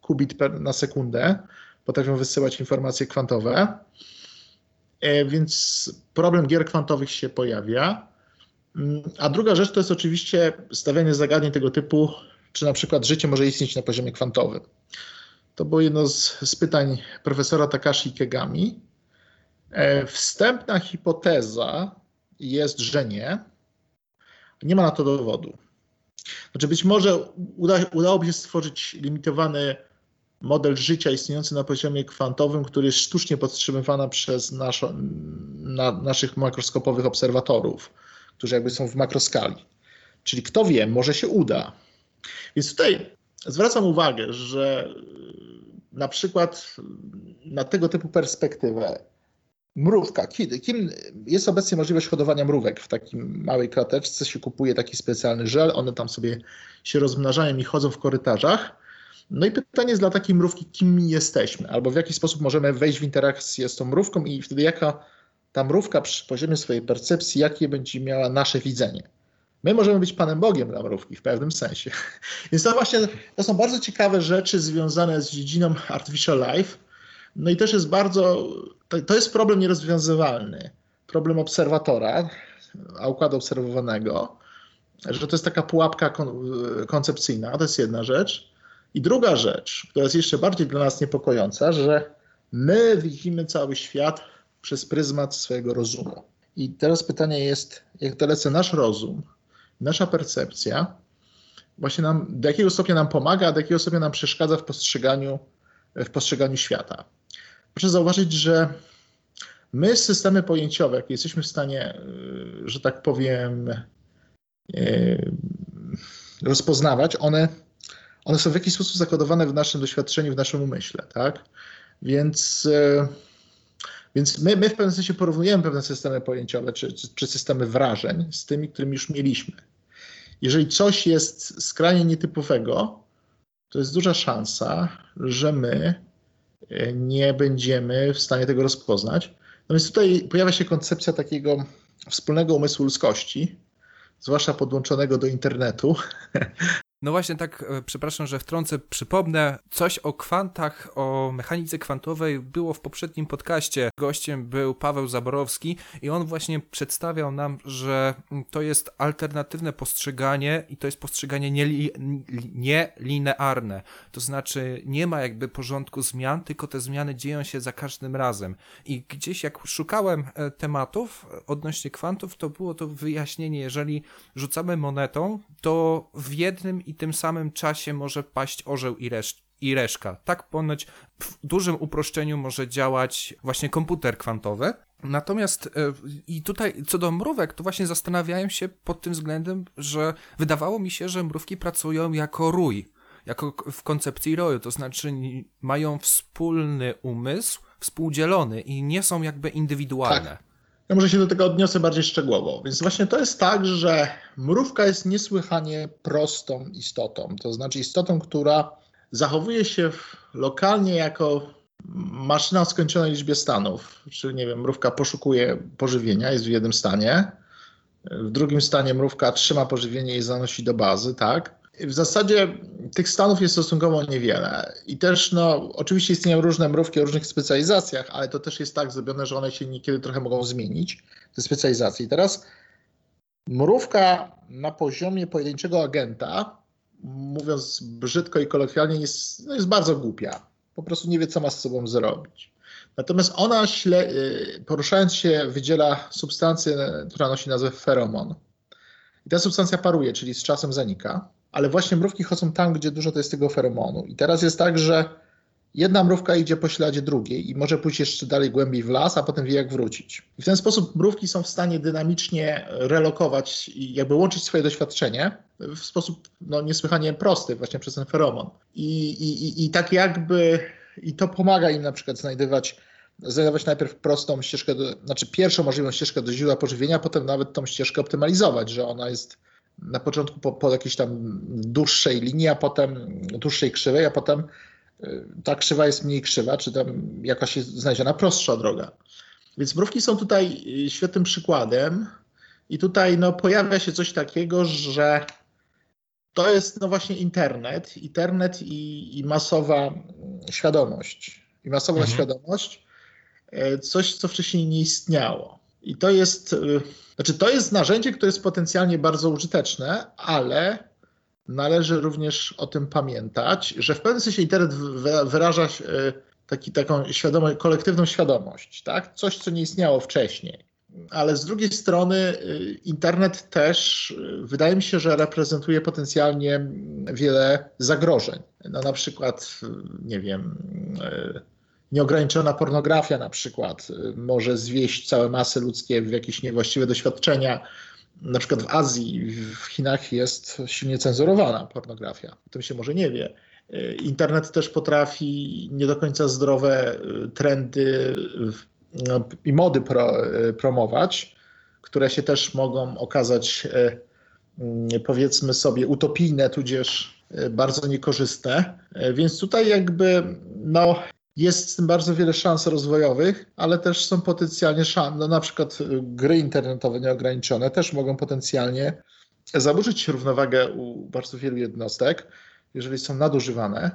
kubit per, na sekundę. Potrafią wysyłać informacje kwantowe. E, Więc problem gier kwantowych się pojawia. Mm, A druga rzecz to jest oczywiście stawianie zagadnień tego typu, czy na przykład życie może istnieć na poziomie kwantowym. To było jedno z, z pytań profesora Takashi Kegami. E, Wstępna hipoteza jest, że nie. Nie ma na to dowodu. Znaczy być może uda, udałoby się stworzyć limitowany model życia istniejący na poziomie kwantowym, który jest sztucznie podtrzymywany przez naszo, na, naszych makroskopowych obserwatorów, którzy jakby są w makroskali. Czyli kto wie, może się uda. Więc tutaj zwracam uwagę, że na przykład na tego typu perspektywę mrówka, kiedy, kim jest obecnie możliwość hodowania mrówek w takim małej krateczce, się kupuje taki specjalny żel, one tam sobie się rozmnażają i chodzą w korytarzach. No i pytanie jest dla takiej mrówki, kim jesteśmy, albo w jaki sposób możemy wejść w interakcję z tą mrówką i wtedy jaka ta mrówka przy poziomie swojej percepcji, jakie będzie miała nasze widzenie. My możemy być Panem Bogiem dla mrówki w pewnym sensie. Więc to właśnie to są bardzo ciekawe rzeczy związane z dziedziną Artificial Life. No i też jest bardzo, to, jest problem nierozwiązywalny. Problem obserwatora, a układu obserwowanego, że to jest taka pułapka kon, koncepcyjna, to jest jedna rzecz. I druga rzecz, która jest jeszcze bardziej dla nas niepokojąca, że my widzimy cały świat przez pryzmat swojego rozumu. I teraz pytanie jest, jak dalece nasz rozum, nasza percepcja właśnie nam, do jakiego stopnia nam pomaga, a do jakiego stopnia nam przeszkadza w postrzeganiu, w postrzeganiu świata. Proszę zauważyć, że my systemy pojęciowe, jakie jesteśmy w stanie, że tak powiem, rozpoznawać, one, one są w jakiś sposób zakodowane w naszym doświadczeniu, w naszym umyśle, tak? Więc, więc my, my w pewnym sensie porównujemy pewne systemy pojęciowe czy, czy systemy wrażeń z tymi, którymi już mieliśmy. Jeżeli coś jest skrajnie nietypowego, to jest duża szansa, że my nie będziemy w stanie tego rozpoznać. No więc tutaj pojawia się koncepcja takiego wspólnego umysłu ludzkości, zwłaszcza podłączonego do internetu. No właśnie tak, przepraszam, że wtrącę, przypomnę, coś o kwantach, o mechanice kwantowej było w poprzednim podcaście. Gościem był Paweł Zaborowski i on właśnie przedstawiał nam, że to jest alternatywne postrzeganie i to jest postrzeganie nielinearne. Nie to znaczy nie ma jakby porządku zmian, tylko te zmiany dzieją się za każdym razem. I gdzieś jak szukałem tematów odnośnie kwantów, to było to wyjaśnienie, jeżeli rzucamy monetą, to w jednym i tym samym czasie może paść orzeł i, resz i reszka. Tak ponoć w dużym uproszczeniu może działać właśnie komputer kwantowy. Natomiast i tutaj co do mrówek, to właśnie zastanawiałem się pod tym względem, że wydawało mi się, że mrówki pracują jako rój, jako w koncepcji roju, to znaczy mają wspólny umysł, współdzielony i nie są jakby indywidualne. Tak. Ja może się do tego odniosę bardziej szczegółowo. Więc właśnie to jest tak, że mrówka jest niesłychanie prostą istotą. To znaczy istotą, która zachowuje się lokalnie jako maszyna o skończonej liczbie stanów. Czyli nie wiem, mrówka poszukuje pożywienia, jest w jednym stanie. W drugim stanie mrówka trzyma pożywienie i zanosi do bazy, tak? W zasadzie tych stanów jest stosunkowo niewiele. I też, no, oczywiście istnieją różne mrówki o różnych specjalizacjach, ale to też jest tak zrobione, że one się niekiedy trochę mogą zmienić, te specjalizacje. I teraz mrówka na poziomie pojedynczego agenta, mówiąc brzydko i kolokwialnie, jest, no jest bardzo głupia. Po prostu nie wie, co ma z sobą zrobić. Natomiast ona, śle, poruszając się, wydziela substancję, która nosi nazwę feromon. I ta substancja paruje, czyli z czasem zanika ale właśnie mrówki chodzą tam, gdzie dużo to jest tego feromonu. I teraz jest tak, że jedna mrówka idzie po śladzie drugiej i może pójść jeszcze dalej głębiej w las, a potem wie jak wrócić. I w ten sposób mrówki są w stanie dynamicznie relokować i jakby łączyć swoje doświadczenie w sposób no, niesłychanie prosty właśnie przez ten feromon. I, i, i tak jakby i to pomaga im na przykład znajdywać znajdować najpierw prostą ścieżkę, do, znaczy pierwszą możliwą ścieżkę do źródła pożywienia, a potem nawet tą ścieżkę optymalizować, że ona jest na początku po, po jakiejś tam dłuższej linii, a potem dłuższej krzywej, a potem y, ta krzywa jest mniej krzywa, czy tam jakaś jest znaleziona prostsza droga. Więc mrówki są tutaj y, świetnym przykładem i tutaj no, pojawia się coś takiego, że to jest no właśnie internet, internet i, i masowa świadomość. I masowa mhm. świadomość, y, coś, co wcześniej nie istniało. I to jest znaczy, to jest narzędzie, które jest potencjalnie bardzo użyteczne, ale należy również o tym pamiętać, że w pewnym sensie internet wyraża taki, taką świadomość, kolektywną świadomość, tak? Coś, co nie istniało wcześniej. ale z drugiej strony y, internet też y, wydaje mi się, że reprezentuje potencjalnie wiele zagrożeń. No na przykład, y, nie wiem, nieograniczona pornografia na przykład może zwieść całe masy ludzkie w jakieś niewłaściwe doświadczenia. Na przykład w Azji, w Chinach jest silnie cenzurowana pornografia. O tym się może nie wie. Internet też potrafi nie do końca zdrowe trendy no, i mody pro, promować, które się też mogą okazać mm, powiedzmy sobie utopijne, tudzież bardzo niekorzystne. Więc tutaj jakby no, jest z tym bardzo wiele szans rozwojowych, ale też są potencjalnie szanse, no na przykład gry internetowe nieograniczone też mogą potencjalnie zaburzyć równowagę u bardzo wielu jednostek, jeżeli są nadużywane.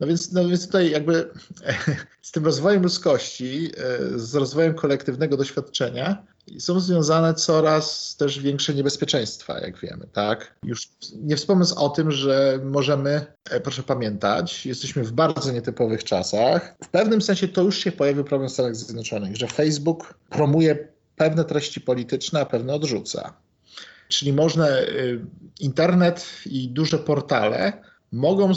No więc, no więc tutaj jakby z tym rozwojem ludzkości, e, z rozwojem kolektywnego doświadczenia są związane coraz też większe niebezpieczeństwa, jak wiemy, tak? Już nie wspomnę o tym, że możemy, e, proszę pamiętać, jesteśmy w bardzo nietypowych czasach. W pewnym sensie to już się pojawił problem w Stanach Zjednoczonych, że Facebook promuje pewne treści polityczne, a pewne odrzuca. Czyli można e, internet i duże portale mogą,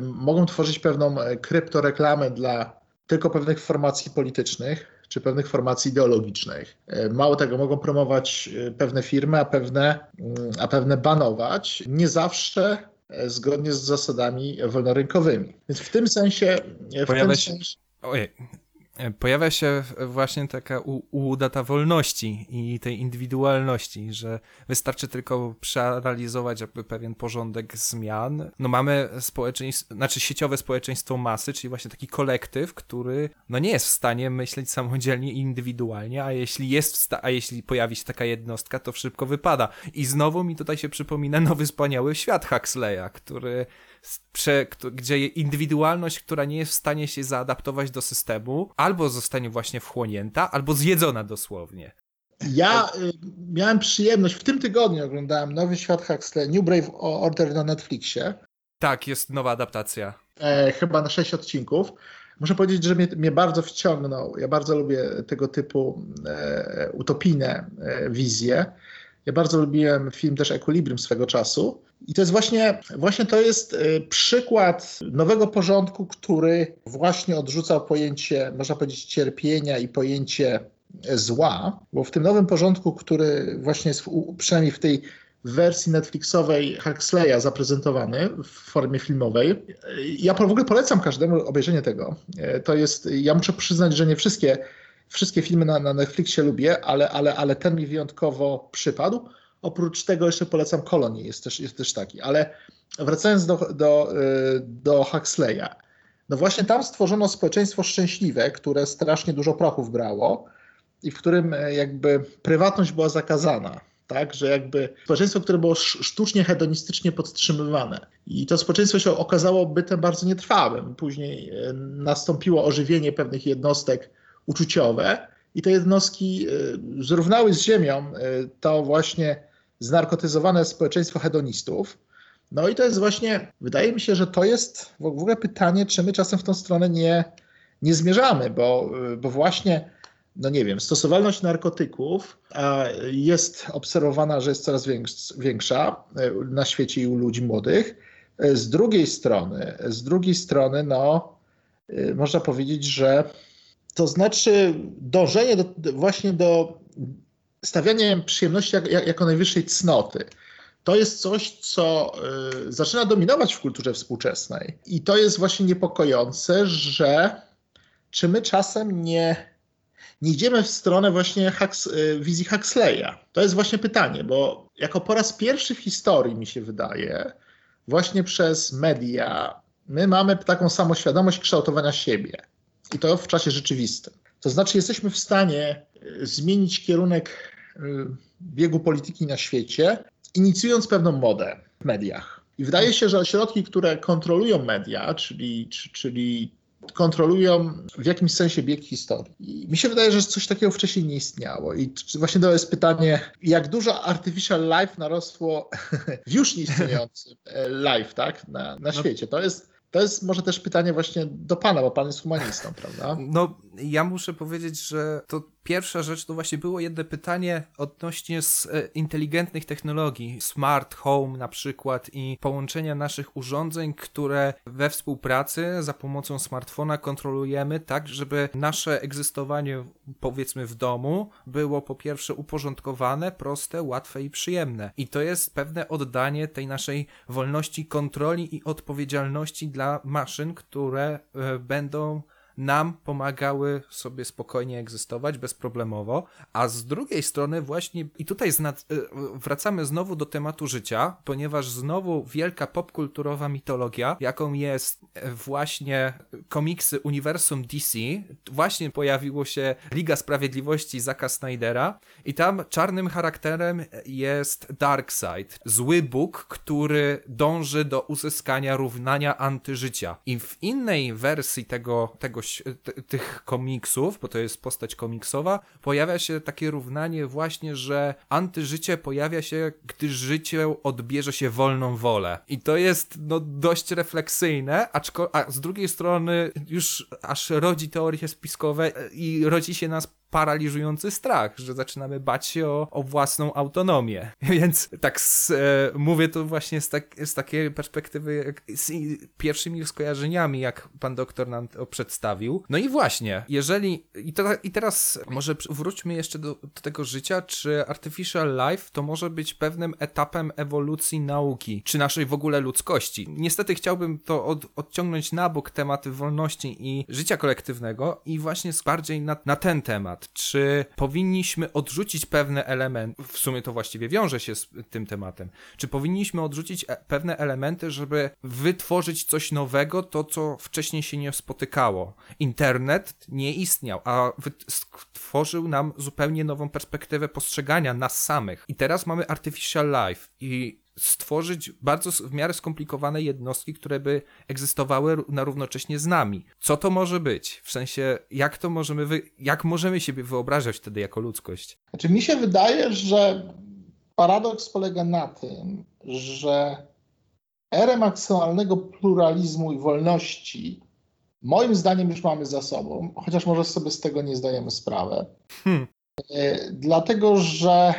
mogą tworzyć pewną e, kryptoreklamę dla tylko pewnych formacji politycznych czy pewnych formacji ideologicznych. E, mało tego, mogą promować e, pewne firmy, a pewne, mm, a pewne banować. Nie zawsze zgodnie z zasadami wolnorynkowymi. Więc w tym sensie. W Pojawia tym się... sensie... Ojej, pojawia się właśnie taka udata wolności i tej indywidualności, że wystarczy tylko przeanalizować jakby pewien porządek zmian. No mamy społeczeństwo, znaczy sieciowe społeczeństwo masy, czyli właśnie taki kolektyw, który no nie jest w stanie myśleć samodzielnie i indywidualnie, a jeśli jest a jeśli pojawi się taka jednostka, to szybko wypada. I znowu mi tutaj się przypomina nowy wspaniały świat Huxleya, który prze, gdzie indywidualność, która nie jest w stanie się zaadaptować do systemu, albo zostanie właśnie wchłonięta, albo zjedzona dosłownie. Ja y, miałem przyjemność, w tym tygodniu oglądałem Nowy Świat Huxley, New Brave Order na Netflixie. Tak, jest nowa adaptacja. E, chyba na sześć odcinków. Muszę powiedzieć, że mnie, mnie bardzo wciągnął. Ja bardzo lubię tego typu e, utopijne e, wizje. Ja bardzo lubiłem film też Equilibrium swego czasu. I to jest właśnie, właśnie to jest y, przykład nowego porządku, który właśnie odrzucał pojęcie, można powiedzieć, cierpienia i pojęcie zła, bo w tym nowym porządku, który właśnie jest w, przynajmniej w tej wersji Netflixowej Huxleya zaprezentowany w formie filmowej. Y, ja w ogóle polecam każdemu obejrzenie tego. Y, to jest, ja muszę przyznać, że nie wszystkie Wszystkie filmy na, na Netflixie lubię, ale, ale, ale ten mi wyjątkowo przypadł. Oprócz tego jeszcze polecam Kolonię, jest też, jest też taki. Ale wracając do, do, y, do Huxleya. No właśnie tam stworzono społeczeństwo szczęśliwe, które strasznie dużo prochów brało i w którym e, jakby prywatność była zakazana. Tak, że jakby społeczeństwo, które było sztucznie, hedonistycznie podtrzymywane. I to społeczeństwo się okazało bytem bardzo nietrwałym. Później e, nastąpiło ożywienie pewnych jednostek uczuciowe i te jednostki y, zrównały z ziemią y, to właśnie znarkotyzowane społeczeństwo hedonistów. No i to jest właśnie, wydaje mi się, że to jest w ogóle pytanie, czy my czasem w tą stronę nie, nie zmierzamy, bo, y, bo właśnie, no nie wiem, stosowalność narkotyków jest obserwowana, że jest coraz większa na świecie i u ludzi młodych. Z drugiej strony, z drugiej strony, no, można powiedzieć, że to znaczy dążenie do, właśnie do stawiania przyjemności jak, jak, jako najwyższej cnoty. To jest coś, co y, zaczyna dominować w kulturze współczesnej. I to jest właśnie niepokojące, że czy my czasem nie, nie idziemy w stronę właśnie y, wizji Huxleya? To jest właśnie pytanie, bo jako po raz pierwszy w historii, mi się wydaje, właśnie przez media, my mamy taką samoświadomość kształtowania siebie i to w czasie rzeczywistym. To znaczy, jesteśmy w stanie e, zmienić kierunek e, biegu polityki na świecie, inicjując pewną modę w mediach. I wydaje się, że ośrodki, które kontrolują media, czyli, czyli kontrolują w jakimś sensie bieg historii. I mi się wydaje, że coś takiego wcześniej nie istniało. I właśnie to jest pytanie, jak dużo artificial life narosło w już nieistniejącym e, life tak, na, na no. świecie. To jest to jest może też pytanie właśnie do pana, bo pan jest humanistą, prawda? No, Ja muszę powiedzieć, że to pierwsza rzecz to właśnie było jedno pytanie odnośnie z e, inteligentnych technologii, smart home na przykład i połączenia naszych urządzeń, które we współpracy za pomocą smartfona kontrolujemy tak, żeby nasze egzystowanie powiedzmy w domu było po pierwsze uporządkowane, proste, łatwe i przyjemne. I to jest pewne oddanie tej naszej wolności kontroli i odpowiedzialności dla maszyn, które e, będą nam pomagały sobie spokojnie egzystować bezproblemowo, a z drugiej strony właśnie i tutaj wracamy znowu do tematu życia, ponieważ znowu wielka popkulturowa mitologia, jaką jest właśnie komiksy uniwersum DC, właśnie pojawiło się Liga Sprawiedliwości Zaka Snydera i tam czarnym charakterem jest Darkseid, zły Bóg, który dąży do uzyskania równania antyżycia. I w innej wersji tego, tego tych komiksów, bo to jest postać komiksowa, pojawia się takie równanie właśnie, że antyżycie pojawia się, gdy życie odbierze się wolną wolę. I to jest no dość refleksyjne, aczko, a z drugiej strony już aż rodzi teorie spiskowe i rodzi się nas paraliżujący strach, że zaczynamy bać się o, o własną autonomię. Więc tak z, e, mówię to właśnie z, tak, z takiej perspektywy, z pierwszymi skojarzeniami, jak pan doktor nam to przedstawił. No i właśnie, jeżeli, i, to, i teraz może wróćmy jeszcze do, do tego życia, czy artificial life to może być pewnym etapem ewolucji nauki, czy naszej w ogóle ludzkości. Niestety chciałbym to od, odciągnąć na bok tematy wolności i życia kolektywnego i właśnie bardziej na, na ten temat temat. Czy powinniśmy odrzucić pewne elementy, w sumie to właściwie wiąże się z tym tematem, czy powinniśmy odrzucić e, pewne elementy, żeby wytworzyć coś nowego, to co wcześniej się nie spotykało. Internet nie istniał, a stworzył nam zupełnie nową perspektywę postrzegania nas samych. I teraz mamy artificial life i stworzyć bardzo w miarę skomplikowane jednostki, które by egzystowały na równocześnie z nami. Co to może być? W sensie, jak to możemy, wy... jak możemy siebie wyobrażać wtedy jako ludzkość? Znaczy, mi się wydaje, że paradoks polega na tym, że erę maksymalnego pluralizmu i wolności moim zdaniem już mamy za sobą, chociaż może sobie z tego nie zdajemy sprawy. Hmm. E, dlatego, że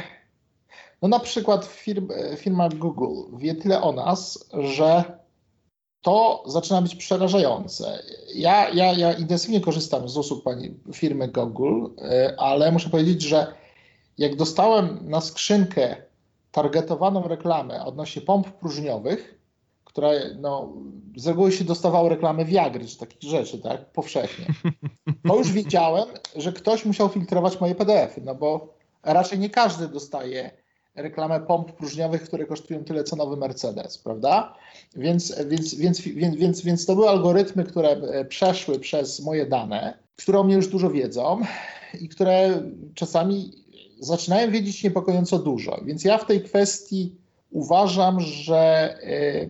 no na przykład firm, firma Google wie tyle o nas, że to zaczyna być przerażające. Ja, ja, ja intensywnie korzystam z usług pani, firmy Google, e, ale muszę powiedzieć, że jak dostałem na skrzynkę targetowaną reklamę odnośnie pomp próżniowych, które no, z reguły się dostawało reklamy Viagry czy takich rzeczy, tak, powszechnie, to już wiedziałem, że ktoś musiał filtrować moje PDF-y, no bo raczej nie każdy dostaje reklamę pomp próżniowych, które kosztują tyle co nowy Mercedes, prawda? Więc, więc, więc, więc, więc, więc to były algorytmy, które e, przeszły przez moje dane, które o mnie już dużo wiedzą i które czasami zaczynają wiedzieć niepokojąco dużo. Więc ja w tej kwestii uważam, że e,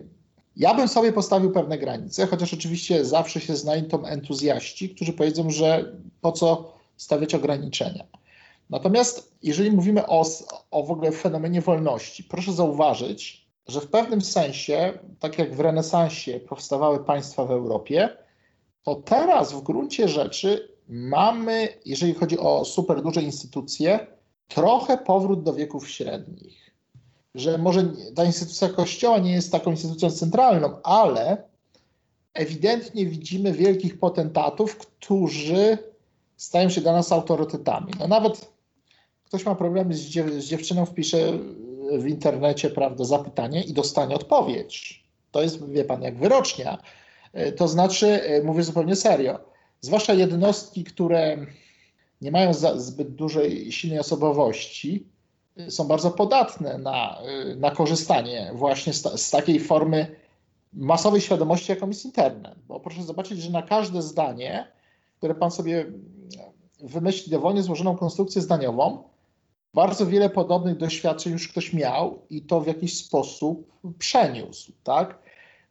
ja bym sobie postawił pewne granice, chociaż oczywiście zawsze się znajdą entuzjaści, którzy powiedzą, że po co stawiać ograniczenia. Natomiast jeżeli mówimy o, o w ogóle fenomenie wolności, proszę zauważyć, że w pewnym sensie, tak jak w renesansie powstawały państwa w Europie, to teraz w gruncie rzeczy mamy, jeżeli chodzi o super duże instytucje, trochę powrót do wieków średnich. Że może ta instytucja Kościoła nie jest taką instytucją centralną, ale ewidentnie widzimy wielkich potentatów, którzy stają się dla nas autorytetami. No nawet ktoś ma problemy z, dziew z dziewczyną, wpisze w internecie prawda, zapytanie i dostanie odpowiedź. To jest, wie pan, jak wyrocznia. E, to znaczy, e, mówię zupełnie serio, zwłaszcza jednostki, które nie mają zbyt dużej, silnej osobowości, e, są bardzo podatne na, na korzystanie właśnie z, z takiej formy masowej świadomości, jaką jest internet. Bo proszę zobaczyć, że na każde zdanie, które pan sobie wymyśli dowolnie złożoną konstrukcję zdaniową, bardzo wiele podobnych doświadczeń już ktoś miał i to w jakiś sposób przeniósł, tak?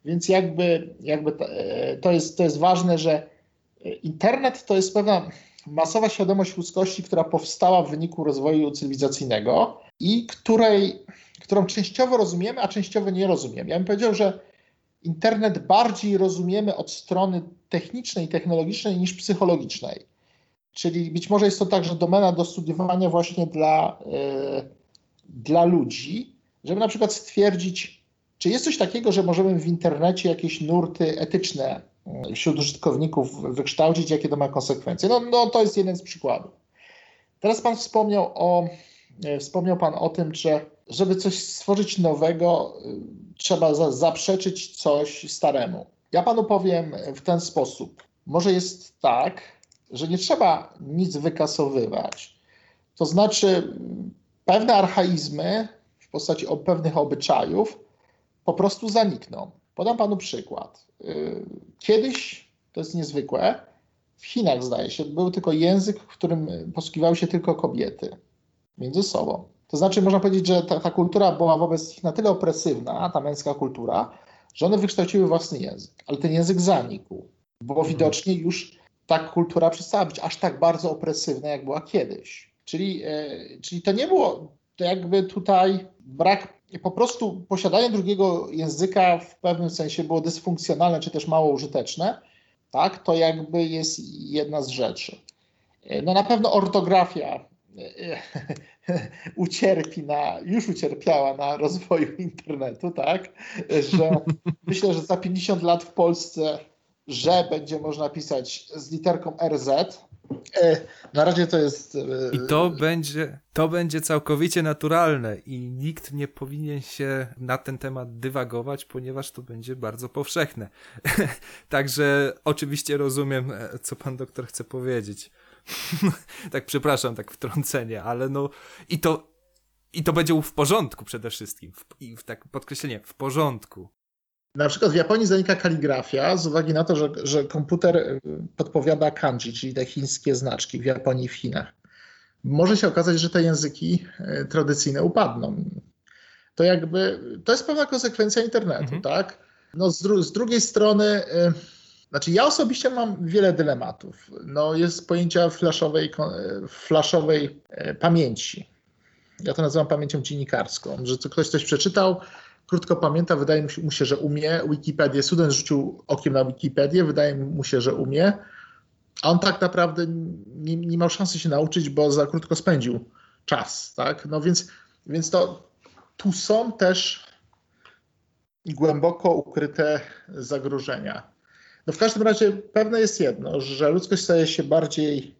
Więc jakby, jakby e, to, jest, to jest ważne, że internet to jest pewna masowa świadomość ludzkości, która powstała w wyniku rozwoju cywilizacyjnego i której, którą częściowo rozumiemy, a częściowo nie rozumiemy. Ja bym powiedział, że internet bardziej rozumiemy od strony technicznej, technologicznej niż psychologicznej. Czyli być może jest to także domena do studiowania właśnie dla, yy, dla ludzi, żeby na przykład stwierdzić, czy jest coś takiego, że możemy w internecie jakieś nurty etyczne wśród użytkowników wykształcić, jakie to ma konsekwencje. No, no to jest jeden z przykładów. Teraz Pan wspomniał o, wspomniał Pan o tym, że żeby coś stworzyć nowego, trzeba za, zaprzeczyć coś staremu. Ja Panu powiem w ten sposób. Może jest tak, że nie trzeba nic wykasowywać. To znaczy, pewne archaizmy w postaci pewnych obyczajów po prostu zanikną. Podam panu przykład. Y, kiedyś, to jest niezwykłe, w Chinach zdaje się, był tylko język, w którym posługiwały się tylko kobiety między sobą. To znaczy, można powiedzieć, że ta, ta kultura była wobec nich na tyle opresywna, ta męska kultura, że one wykształciły własny język, ale ten język zanikł, bo widocznie już ta kultura przestała być aż tak bardzo opresywna, jak była kiedyś. Czyli, e, czyli to nie było to jakby tutaj brak, po prostu posiadanie drugiego języka w pewnym sensie było dysfunkcjonalne, czy też mało użyteczne, tak, to jakby jest jedna z rzeczy. E, no na pewno ortografia ucierpi na, już ucierpiała na rozwoju internetu, tak, że myślę, że za 50 lat w Polsce że będzie można pisać z literką RZ. E, na razie to jest. E, I to będzie, to będzie całkowicie naturalne i nikt nie powinien się na ten temat dywagować, ponieważ to będzie bardzo powszechne. Także oczywiście rozumiem, e, co pan doktor chce powiedzieć. tak, przepraszam, tak wtrącenie, ale no i to, i to będzie w porządku przede wszystkim. I w, tak podkreślenie, w porządku. Na przykład w Japonii zanika kaligrafia z uwagi na to, że, że komputer y, podpowiada kanji, czyli te chińskie znaczki w Japonii i w Chinach. Może się okazać, że te języki y, tradycyjne upadną. To jakby, to jest pewna konsekwencja internetu, mhm. tak? No z, dru z, drugiej strony, y, znaczy ja osobiście mam wiele dylematów. No jest pojęcia flashowej, flashowej pamięci. Ja to nazywam pamięcią dziennikarską, że ktoś coś przeczytał, krótko pamięta, wydaje mu się, że umie Wikipedię. Student rzucił okiem na Wikipedię, wydaje mu się, że umie, a on tak naprawdę nie, nie miał szansy się nauczyć, bo za krótko spędził czas, tak? No więc, więc to tu są też głęboko ukryte zagrożenia. No w każdym razie pewne jest jedno, że ludzkość staje się bardziej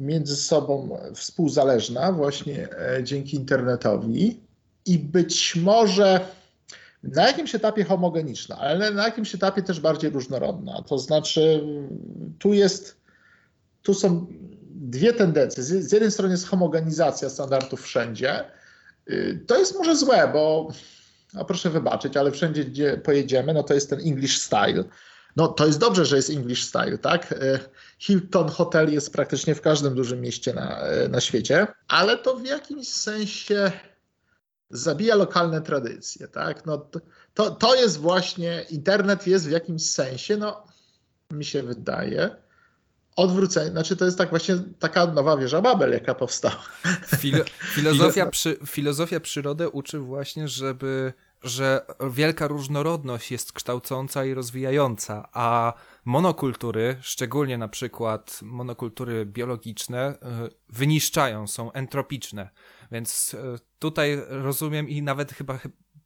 między sobą współzależna właśnie e, dzięki internetowi i być może na jakimś etapie homogeniczna, ale na jakimś etapie też bardziej różnorodna. To znaczy, tu jest, tu są dwie tendencje. Z, jednej strony jest homogenizacja standardów wszędzie. Y, to jest może złe, bo no proszę wybaczyć, ale wszędzie, gdzie pojedziemy, no to jest ten English style. No to jest dobrze, że jest English style, tak? Y, Hilton Hotel jest praktycznie w każdym dużym mieście na, y, na świecie, ale to w jakimś sensie zabija lokalne tradycje, tak? No to, to, jest właśnie, internet jest w jakimś sensie, no mi się wydaje, odwrócenie, znaczy to jest tak właśnie taka nowa wieża Babel, jaka powstała. Filo, filozofia, przy, filozofia przyrody uczy właśnie, żeby że wielka różnorodność jest kształcąca i rozwijająca, a monokultury, szczególnie na przykład monokultury biologiczne, y, wyniszczają, są entropiczne. Więc y, tutaj rozumiem i nawet chyba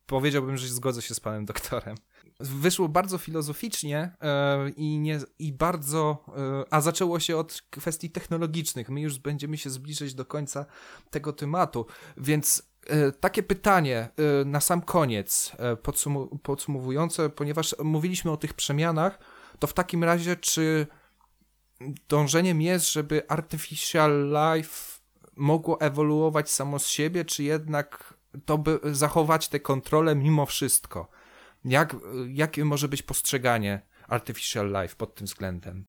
powiedziałbym, że zgodzę się z panem doktorem. Wyszło bardzo filozoficznie yy, i, nie, i bardzo, a zaczęło się od kwestii technologicznych. My już będziemy się zbliżać do końca tego tematu, więc E, takie pytanie e, na sam koniec, e, podsumowujące, ponieważ mówiliśmy o tych przemianach, to w takim razie, czy dążeniem jest, żeby Artificial Life mogło ewoluować samo z siebie, czy jednak to by zachować tę kontrolę mimo wszystko? Jak, jakie może być postrzeganie Artificial Life pod tym względem?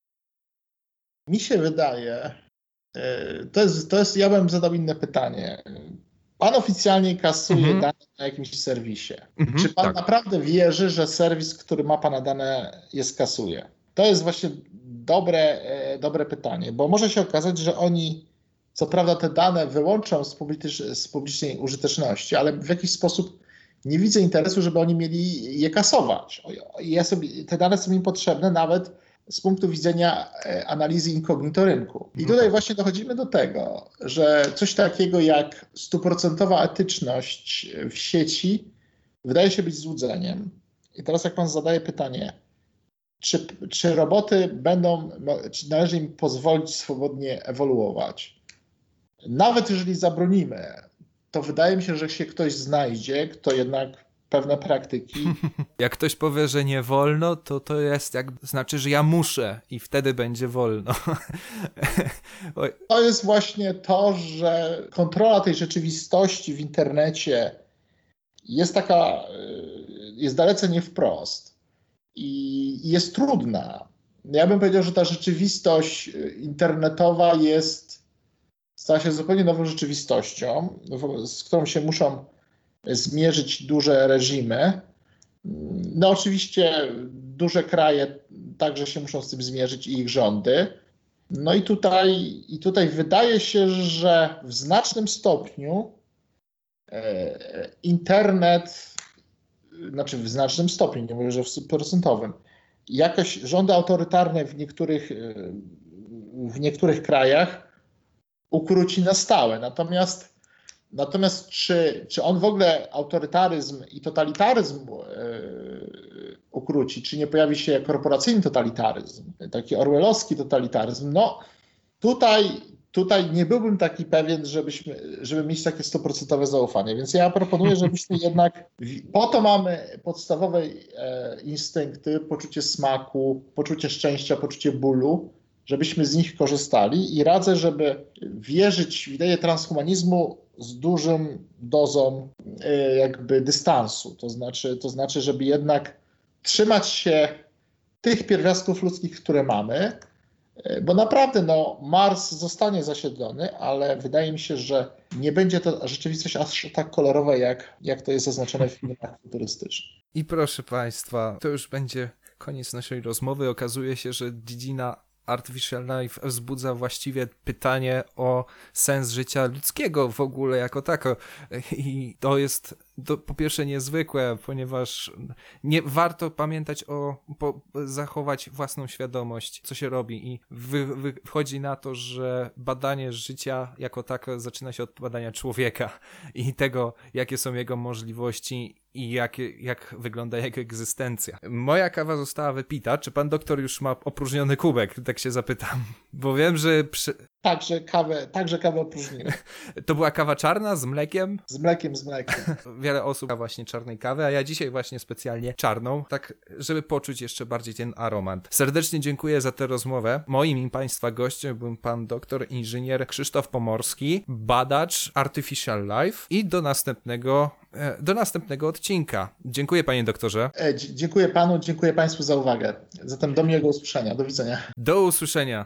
Mi się wydaje, to jest, to jest, ja bym zadał inne pytanie. Pan oficjalnie kasuje mhm. dane na jakimś serwisie. Mhm, Czy pan tak. naprawdę wierzy, że serwis, który ma pana dane, je skasuje? To jest właśnie dobre, e, dobre pytanie, bo może się okazać, że oni co prawda te dane wyłączą z, publicz z publicznej użyteczności, ale w jakiś sposób nie widzę interesu, żeby oni mieli je kasować. Ja sobie, te dane są im potrzebne nawet z punktu widzenia e, analizy incognito rynku. I tutaj właśnie dochodzimy do tego, że coś takiego jak stuprocentowa etyczność w sieci wydaje się być złudzeniem. I teraz jak pan zadaje pytanie, czy, czy roboty będą, czy należy im pozwolić swobodnie ewoluować? Nawet jeżeli zabronimy, to wydaje mi się, że się ktoś znajdzie, kto jednak pewne praktyki. Jak ktoś powie, że nie wolno, to to jest jak znaczy, że ja muszę i wtedy będzie wolno. to jest właśnie to, że kontrola tej rzeczywistości w internecie jest taka, jest dalece nie wprost i jest trudna. Ja bym powiedział, że ta rzeczywistość internetowa jest, stała się zupełnie nową rzeczywistością, z którą się muszą zmierzyć duże reżimy. No oczywiście duże kraje także się muszą z tym zmierzyć i ich rządy. No i tutaj, i tutaj wydaje się, że w znacznym stopniu e, internet, znaczy w znacznym stopniu, nie mówię, że w procentowym, jakoś rządy autorytarne w niektórych, e, w niektórych krajach ukróci na stałe. Natomiast Natomiast czy, czy on w ogóle autorytaryzm i totalitaryzm yy, ukróci, czy nie pojawi się korporacyjny totalitaryzm, taki orwellowski totalitaryzm, no tutaj, tutaj nie byłbym taki pewien, żebyśmy, żeby mieć takie stuprocentowe zaufanie. Więc ja proponuję, żebyśmy jednak, po to mamy podstawowe e, instynkty, poczucie smaku, poczucie szczęścia, poczucie bólu, żebyśmy z nich korzystali i radzę, żeby wierzyć w ideę transhumanizmu z dużym dozą e, jakby dystansu. To znaczy, to znaczy, żeby jednak trzymać się tych pierwiastków ludzkich, które mamy, e, bo naprawdę no, Mars zostanie zasiedlony, ale wydaje mi się, że nie będzie to rzeczywistość aż tak kolorowa, jak, jak to jest zaznaczone w filmach futurystycznych. I proszę Państwa, to już będzie koniec naszej rozmowy. Okazuje się, że dziedzina Artificial Life wzbudza właściwie pytanie o sens życia ludzkiego w ogóle jako tako. I to jest to po pierwsze niezwykłe, ponieważ nie warto pamiętać o po, zachować własną świadomość, co się robi i wy, wychodzi na to, że badanie życia jako tako zaczyna się od badania człowieka i tego, jakie są jego możliwości i jak, jak wygląda jego egzystencja. Moja kawa została wypita. Czy pan doktor już ma opróżniony kubek? Tak się zapytam. Bo wiem, że. Przy... Także kawę, także kawę opróżniłem. To była kawa czarna z mlekiem? Z mlekiem, z mlekiem. Wiele osób właśnie czarnej kawy, a ja dzisiaj właśnie specjalnie czarną, tak żeby poczuć jeszcze bardziej ten aromat. Serdecznie dziękuję za tę rozmowę. Moim i państwa gościem był pan doktor inżynier Krzysztof Pomorski, badacz Artificial Life i do następnego e, do następnego odcinka. Dziękuję panie doktorze. E, dziękuję panu, dziękuję państwu za uwagę. Zatem do miłego usłyszenia. Do widzenia. Do usłyszenia.